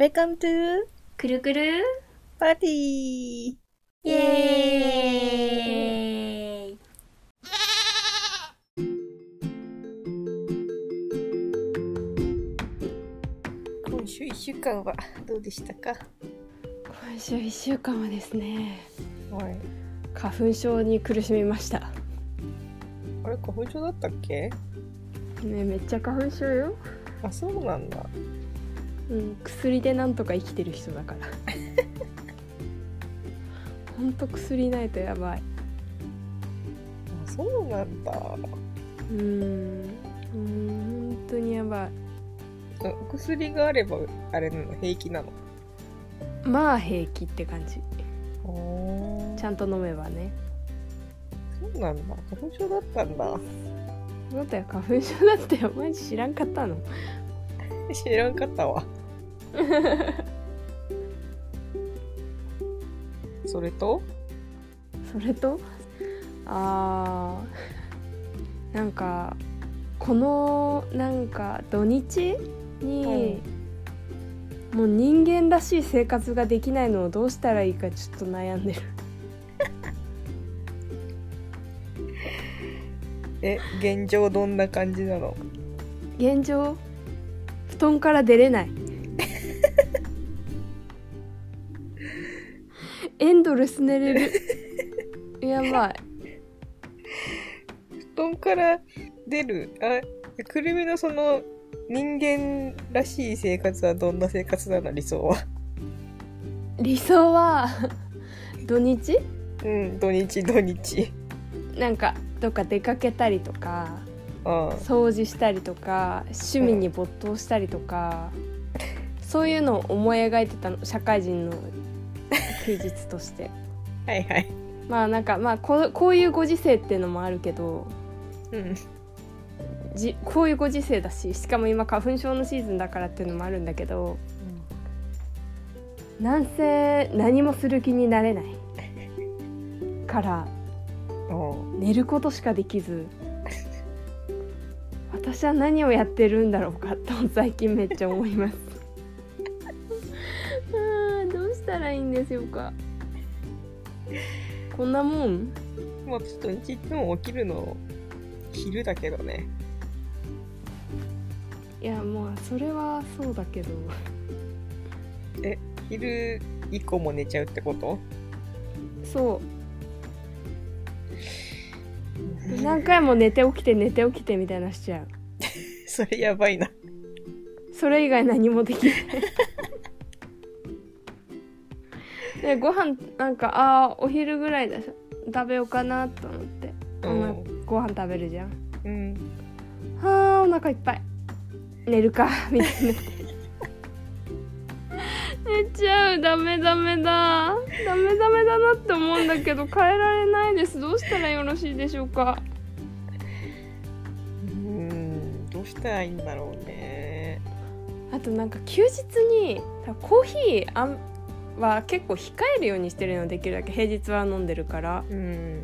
Welcome to くるくる Party! イエーイ今週1週間はどうでしたか？今週1週間はですねはい。花粉症に苦しみましたあれ、花粉症だったっけ？ねめっちゃ花粉症よ、あ、そうなんだ。うん、薬でなんとか生きてる人だからほんと薬ないとやばいあ、そうなんだ。うーんうん本当にやばいあお薬があれば、あれなの、平気なの？まあ平気って感じおちゃんと飲めばねそうなんだ。花粉症だったんだ。だって花粉症だってお前知らんかったの 知らんかったわ。それと？それと？あー。なんかこのなんか土日に、もう人間らしい生活ができないのをどうしたらいいかちょっと悩んでる。え、現状どんな感じなの？現状？布団から出れないエンドレス寝れる やばい布団から出る。あ、くるみのその人間らしい生活はどんな生活なの？理想は。理想は土日？うん、土日土日。なんかどっか出かけたりとかあ掃除したりとか趣味に没頭したりとか、そういうのを思い描いてたの社会人の 休日としてあ。はいはい。まあなんかまあこうこういうご時世っていうのもあるけどうん。じこういうご時世だししかも今花粉症のシーズンだからっていうのもあるんだけどなんせ何もする気になれないからうん。寝ることしかできず私は何をやってるんだろうかと最近めっちゃ思いますしたらいいんでしょうか？こんなもん？まあ、ちょっと日いつも起きるの昼だけどね。いやまあそれはそうだけど。昼以降も寝ちゃうってこと？そう。何回も寝て起きて寝て起きてみたいなしちゃう。それやばいな。それ以外何もできないでご飯なんかあーお昼ぐらいだし食べようかなと思って、うん。ご飯食べるじゃんうん。はあお腹いっぱい寝るか みたいな 寝ちゃうダメダメだダメダメだなって思うんだけど変えられないですどうしたらよろしいでしょうか？うん。どうしたらいいんだろうね。あとなんか休日にコーヒーあんは結構控えるようにしてるのできるだけ平日は飲んでるから。うん。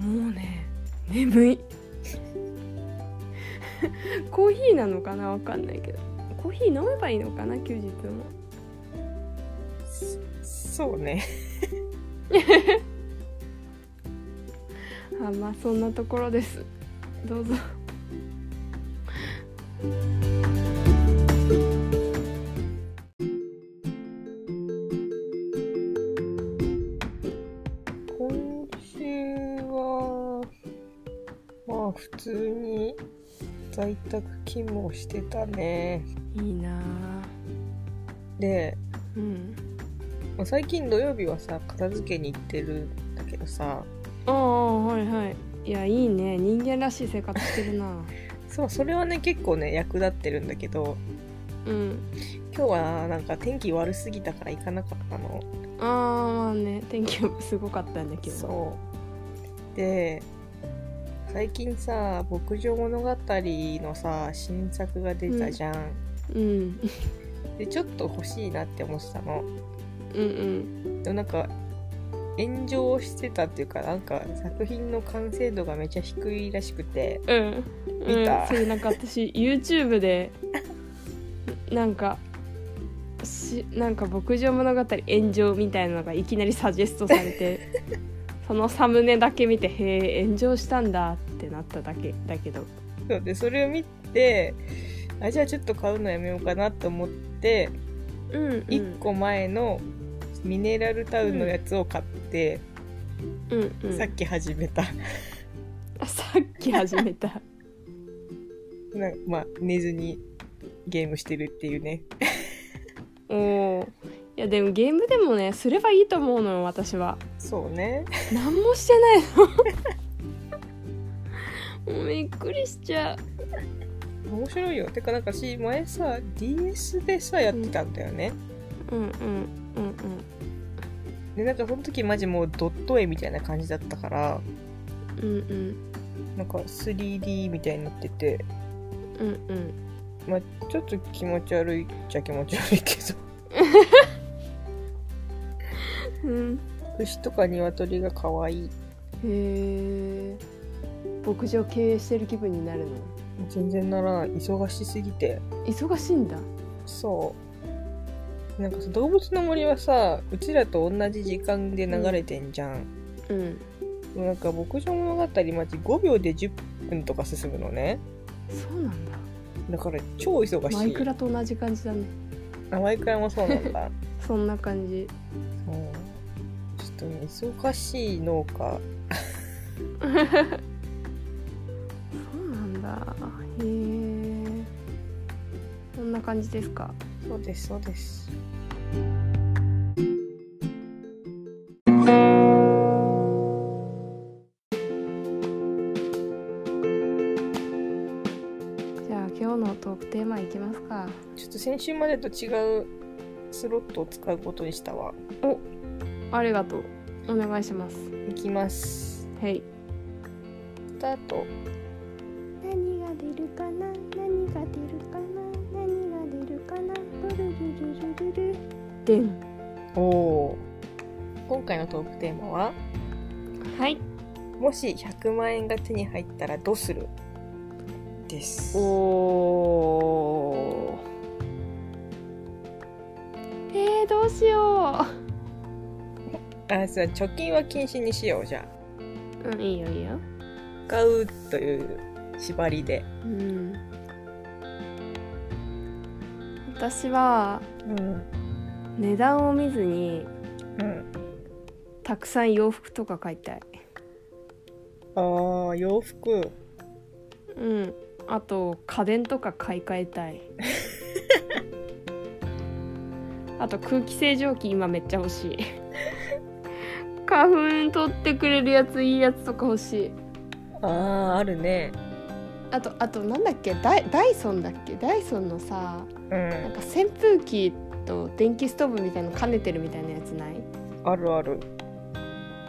もうね眠い。コーヒーなのかな？わかんないけど。コーヒー飲めばいいのかな？休日もそうね。あまあそんなところです。どうぞ在宅勤務をしてたね。いいな。あで、うん。まあ最近土曜日はさ、片付けに行ってるんだけどさ、ああはいはい。いやいいね。人間らしい生活してるな。そう、それはね、結構ね、役立ってるんだけど、うん。今日はなんか天気悪すぎたから行かなかったの。あーまあね。天気すごかったんだけど。そう。で、最近さ、牧場物語のさ、新作が出たじゃん。うん。で、ちょっと欲しいなって思ってたの。うんうん。でもなんか、炎上してたっていうか、なんか作品の完成度がめっちゃ低いらしくて、うん。見た？うん、それなんか私 YouTube でなんかしなんか牧場物語炎上みたいなのがいきなりサジェストされて そのサムネだけ見てへえ炎上したんだってなっただけだけど。そうでそれを見てあじゃあちょっと買うのやめようかなと思って、うん、うん、1個前のミネラルタウンのやつを買って、うんうん。さっき始めた。あさっき始めた。なまあ寝ずにゲームしてるっていうね。おおいやでもゲームでもねすればいいと思うのよ私はそうね。何もしてないの。もうびっくりしちゃう。面白いよ。てかなんかし前さ DS でさやってたんだよね、うん。うんうんでなんかその時マジもうドット絵みたいな感じだったからうんうん。うんなんか 3D みたいになっててうんうん。まあちょっと気持ち悪いっちゃ気持ち悪いけど。う ん牛とか鶏が可愛い。へえ牧場経営してる気分になるの？全然ならない。忙しすぎて。忙しいんだ。そう。なんかさ動物の森はさうちらと同じ時間で流れてんじゃん、うん。なんか牧場物語マジ5秒で10分とか進むのね。そうなんだ。だから超忙しい。マイクラと同じ感じだね。あマイクラもそうなんだ。そんな感じ。そうちょっとね忙しい農家。そうなんだ。へえ。こんな感じですか？そうですそうです。じゃあ今日のトークテーマいきますか。ちょっと先週までと違うスロットを使うことにしたわありがとう。お願いします。いきます。はい。スタート。何が出るかな？何が出るかな？何が出るかな？ルルルルルルル。でんおお今回のトークテーマは？はい。もし100万円が手に入ったらどうする？です。おー。えー、どうしよあさ貯金は禁止にしようじゃあ。ううんいいよいいよ。使うという縛りで。うん。私はうん。値段を見ずにうん。たくさん洋服とか買いたい。あー洋服。うん。あと家電とか買い替えたい。あと空気清浄機今めっちゃ欲しい花粉取ってくれるやついいやつとか欲しい。あーあるね。あとあとなんだっけ？ダイダイソンだっけ？ダイソンのさうん。なんか扇風機と電気ストーブみたいの兼ねてるみたいなやつない？あるある。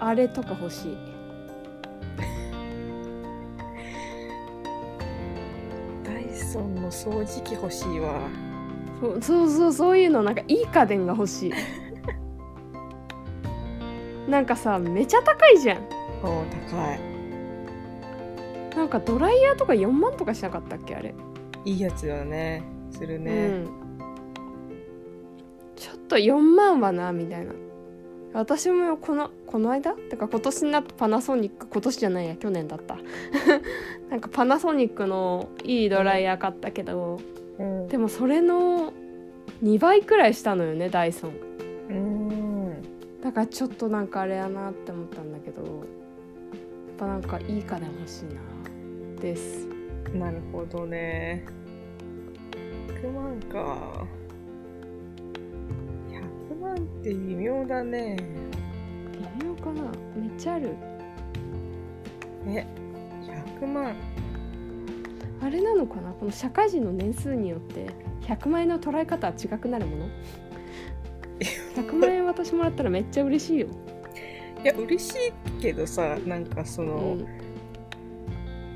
あれとか欲しい。ダイソンの掃除機欲しいわ。そうそうそうそういうのなんかいい家電が欲しい なんかさめちゃ高いじゃん。おー高い。なんかドライヤーとか4万とかしなかったっけあれ。いいやつよね。するうね、ん。ちょっと4万はなみたいな。私もこのこの間？てか今年になってパナソニック今年じゃないや去年だった。なんかパナソニックのいいドライヤー買ったけどうん。でもそれの2倍くらいしたのよねダイソンからちょっとなんかあれやなって思ったんだけどやっぱなんかいい家電欲しいなです。なるほどね。100万か。100万って微妙だね。微妙かな。めっちゃある。え100万あれなのかな？この社会人の年数によって100万円の捉え方は違くなるもの？100万円私もらったらめっちゃ嬉しいよ、いや嬉しいけどさなんかその、うん、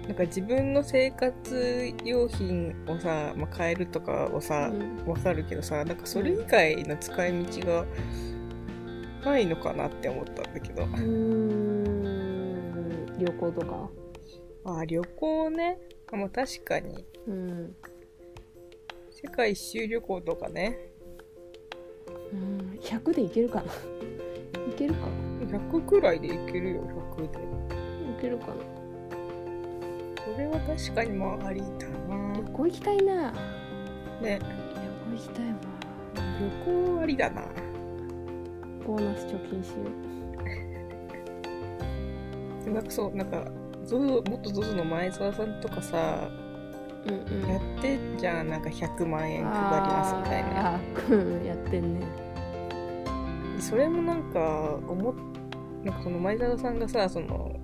なんか自分の生活用品をさ、まあ、買えるとかをさ、わかるけどさなんかそれ以外の使い道がないのかなって思ったんだけど。うーん。旅行とか？あ旅行ね。あまあ確かに。うん。世界一周旅行とかね。うん。100でいけるかな。いけるか。な100くらいでいけるよ、100で。いけるかな。それは確かにまあありだな。旅。行行きたいな。ね、旅行行きたいわ。旅行ありだな。ボーナス貯金しよでも なんかそう、なんか、ゾゾもっと ZOZO の前澤さんとかさ、ううんうん。やってんじゃん、なんか100万円配りますみたいな。あーうんやってんね。それもなんか、思っ、なんかその前澤さんがさ、その、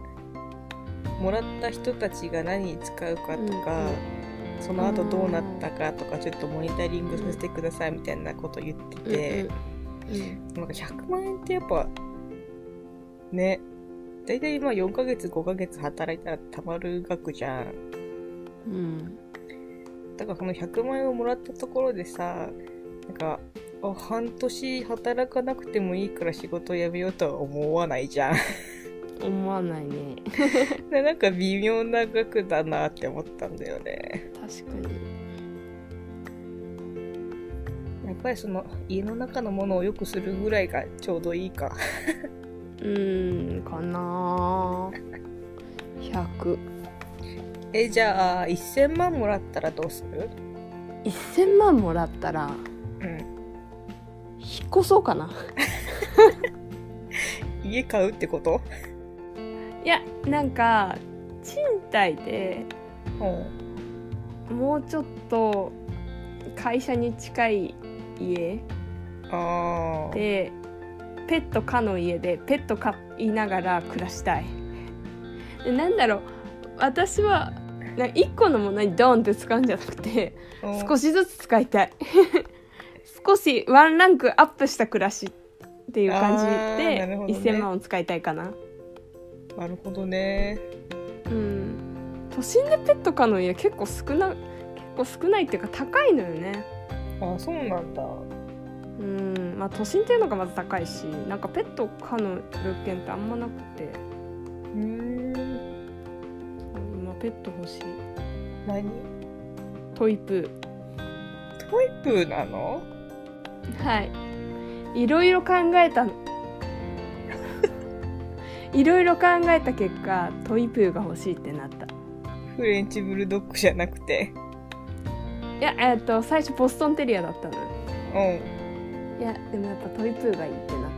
もらった人たちが何に使うかとか、その後どうなったかとか、ちょっとモニタリングさせてくださいみたいなこと言ってて、うんうんなんか100万円ってやっぱ、ね、だいたいまあ4ヶ月、5ヶ月働いたら貯まる額じゃん。うんだからその100万円をもらったところでさ、なんか、あ半年働かなくてもいいから仕事辞めようとは思わないじゃん。思わないね でなんか微妙な額だなって思ったんだよね。確かにやっぱりその家の中のものを良くするぐらいがちょうどいいか。うーんかな100え、じゃあ1000万もらったらどうする？1000万もらったらうん。引っ越そうかな 家買うってこと？いやなんか賃貸でうん。もうちょっと会社に近い家ああ。でペット可の家でペット飼いながら暮らしたいでなんだろう私はなんか1個のものにドンって使うんじゃなくて少ししずつ使いたい。少しワンランクアップした暮らしっていう感じでね。1000万を使いたいかな。なるほどね。うん。都心でペット飼うの家結構少な結構少ないっていうか高いのよね。あそうなんだ。うん。まあ都心っていうのがまず高いしなんかペット飼うの物件ってあんまなくて。うーん。今ペット欲しい。何？トイプトイプーなの？ーはい。いろいろ考えた。の いろいろ考えた結果トイプーが欲しいってなった。フレンチブルドッグじゃなくて？いやえっと最初ボストンテリアだったの。ようん。いやでもやっぱトイプーがいいってなっ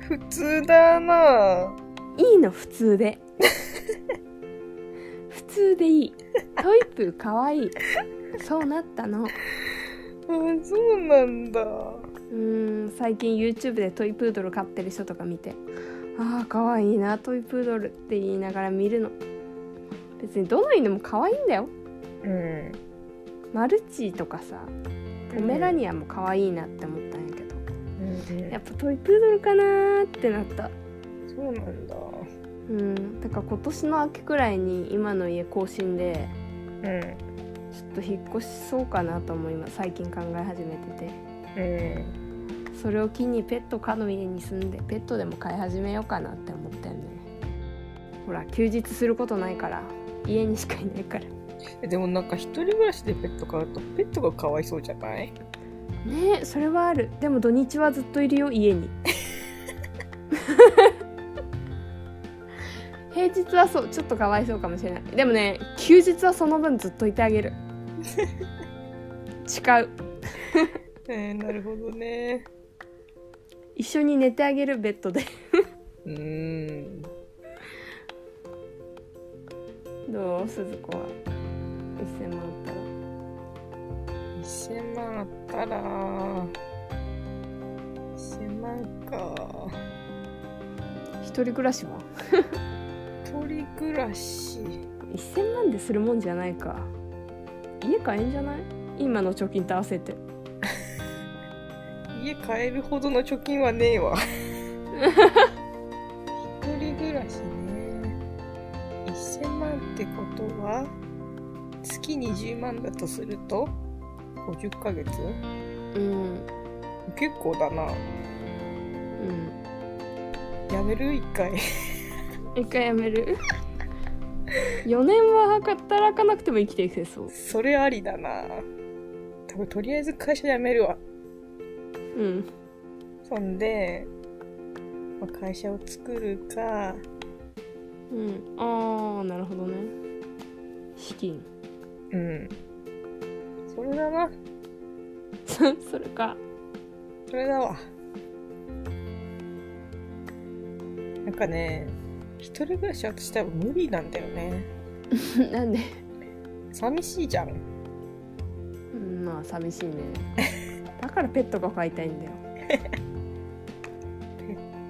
普通だなたいいの普通で。普通でいい。トイプーかわいい。そうなったの。あそうなんだ。うーん最近 YouTube でトイプードル飼ってる人とか見て。ああかわいいなトイプードルって言いながら見るの。別にどの犬も可愛いんだよ。うん。マルチとかさポメラニアも可愛いなって思ったんやけど、うん。やっぱトイプードルかなーってなったそうなんだ。うん。だから今年の秋くらいに今の家更新でうん。ちょっと引っ越しそうかなと思います。最近考え始めてて。うん。それを機にペット可の家に住んでペットでも飼い始めようかなって思ってんね。ほら休日することないから家にしかいないから。えでもなんか一人暮らしでペット飼うとペットがかわいそうじゃない？ねえそれはある。でも土日はずっといるよ家に平日はそうちょっとかわいそうかもしれない。でもね休日はその分ずっといてあげる。誓う。えー、なるほどね。一緒に寝てあげるベッドで。うーん。どう鈴子は？1000万あったら。1000万あったら、1000万か。一人暮らしは暮らし。1000万でするもんじゃないか家買えんじゃない？今の貯金と合わせて 家買えるほどの貯金はねえわ。一人暮らしね。1000万ってことは、月20万だとすると、50ヶ月？うん結構だな。うんやめる？一回。一回やめる？4年は働かなくても生きていけそう。それありだな。多分とりあえず会社辞めるわ。うん。そんで、まあ、会社を作るか。うん。ああなるほどね。資金。うん。それだな。それか。それだわ。なんかね一人暮らし私多分無理なんだよね。なんで？寂しいじゃん。うんまあ寂しいね。だからペットが飼いたいんだよ。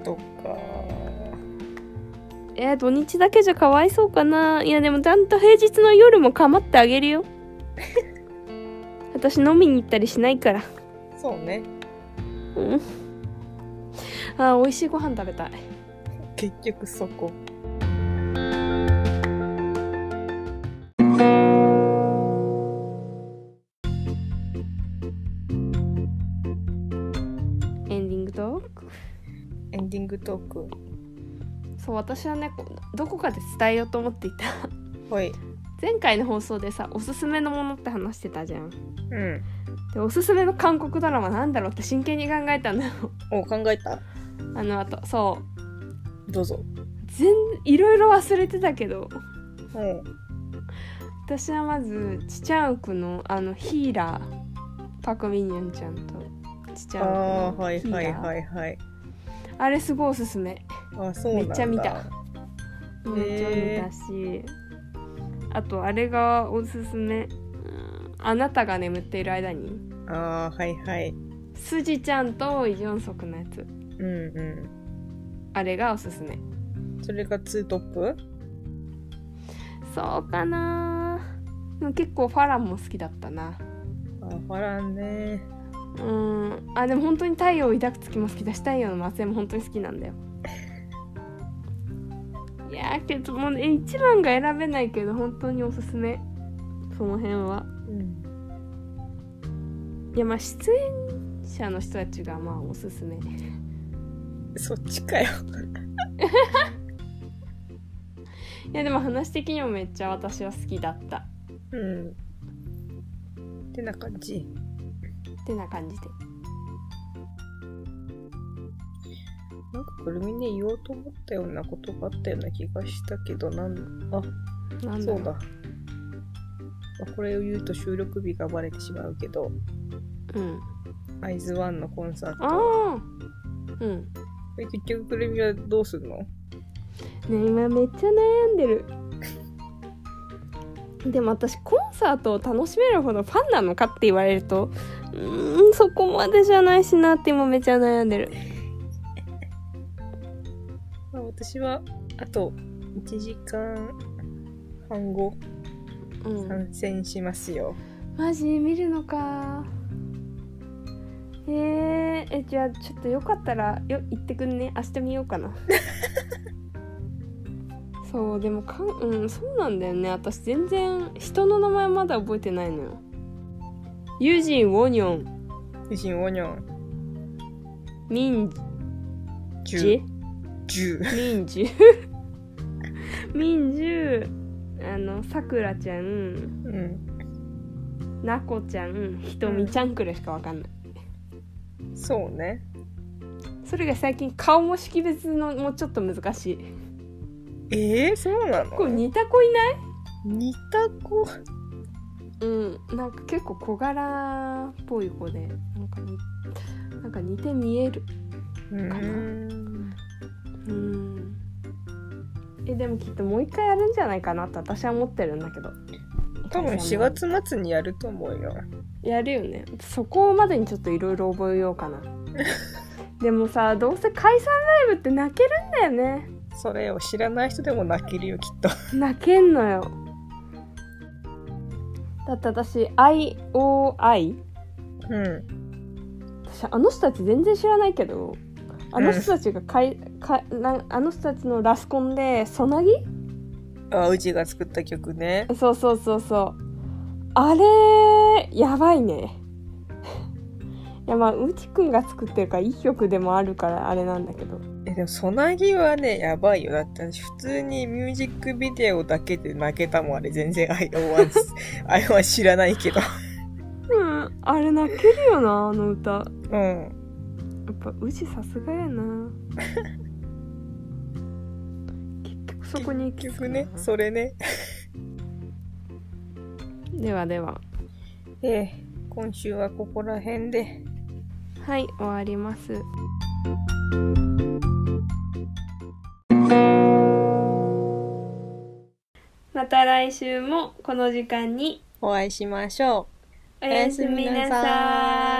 とか。えー、土日だけじゃかわいそうかな。いやでもちゃんと平日の夜も構ってあげるよ。私飲みに行ったりしないから。そうね。うん。あー美味しいご飯食べたい。結局そこンディングトーク。そう私はねどこかで伝えようと思っていた。はい。前回の放送でさおすすめのものって話してたじゃん。うん。でおすすめの韓国ドラマなんだろうって真剣に考えたんだよ。お考えた？あのあとそう。どうぞ。全いろいろ忘れてたけど。うん。私はまずチチャンクのあのヒーラー。パク・ミニョンちゃんとチチャンクあのあはいはいヒーラー。はいはいあれすごいおすすめ。あそうめっちゃ見た。めっちゃ見たし。あとあれがおすすめ。うんあなたが眠っている間に。ああはいはい。スジちゃんとイ・ジョンソクのやつ。うんうあれがおすすめ。んそれがツートップ？そうかな。でも結構ファランも好きだったな。あファランねうん。あでも本当に太陽を抱く月も好きだし太陽の末裔も本当に好きなんだよ。いやーけどもうね一番が選べないけど本当におすすめ。その辺は。うん。いやまあ出演者の人たちがまあおすすめ。そっちかよ。いやでも話的にもめっちゃ私は好きだった。うん。ってな感じ。ってな感じで。なんかくるみね言おうと思ったようなことがあったような気がしたけどなんあなんそうだ、まあ、これを言うと収録日がバレてしまうけどうん。アイズワンのコンサーあト。あうん。え結局くるみはどうするの？ね今めっちゃ悩んでる。でも私コンサートを楽しめるほどファンなのかって言われるとうーんそこまでじゃないしなって今めっちゃ悩んでる。まあ、私はあと1時間半後。うん。参戦しますよ、マジ見るのか。えー、えじゃあちょっとよかったらよ行ってくんね。明日見ようかな。そうでもかんうんそうなんだよね。私全然人の名前まだ覚えてないのよユジン・ウォニョンユジン・オニョンミン10ジ10ミンジュミンジュあのさくらちゃんうんなこちゃんひとみちゃんくらいしかわかんない。そうね。それが最近顔も識別のもうちょっと難しい。えー、そうなの？これ似た子いない？似た子？うんなんか結構小柄っぽい子でなんかになんか似て見えるうーん。うん。えでもきっともう一回やるんじゃないかなって私は思ってるんだけど。多分4月末にやると思うよ。やるよね。そこまでにちょっといろいろ覚えようかな。でもさどうせ解散ライブって泣けるんだよね。それを知らない人でも泣けるよきっと。泣けんのよだって私 IOI うん。私あの人たち全然知らないけどあの人たちがかい、かなあの人たちのラスコンで「ソナギ？あうちが作った曲ね」そうそうそうそう。あれやばいね。いやまあうちくんが作ってるからいい曲でもあるからあれなんだけどえ、でも、ソナギはね、やばいよ。だって私、普通にミュージックビデオだけで泣けたもん、あれ。全然、アイオーアイ、アイオーアイは知らないけど。うんあれ泣けるよなあの歌うん。やっぱウジさすがやな 結局そこに結局ね、それね。ではではええ、今週はここら辺で。はい終わりますまた来週もこの時間にお会いしましょう。おやすみなさーい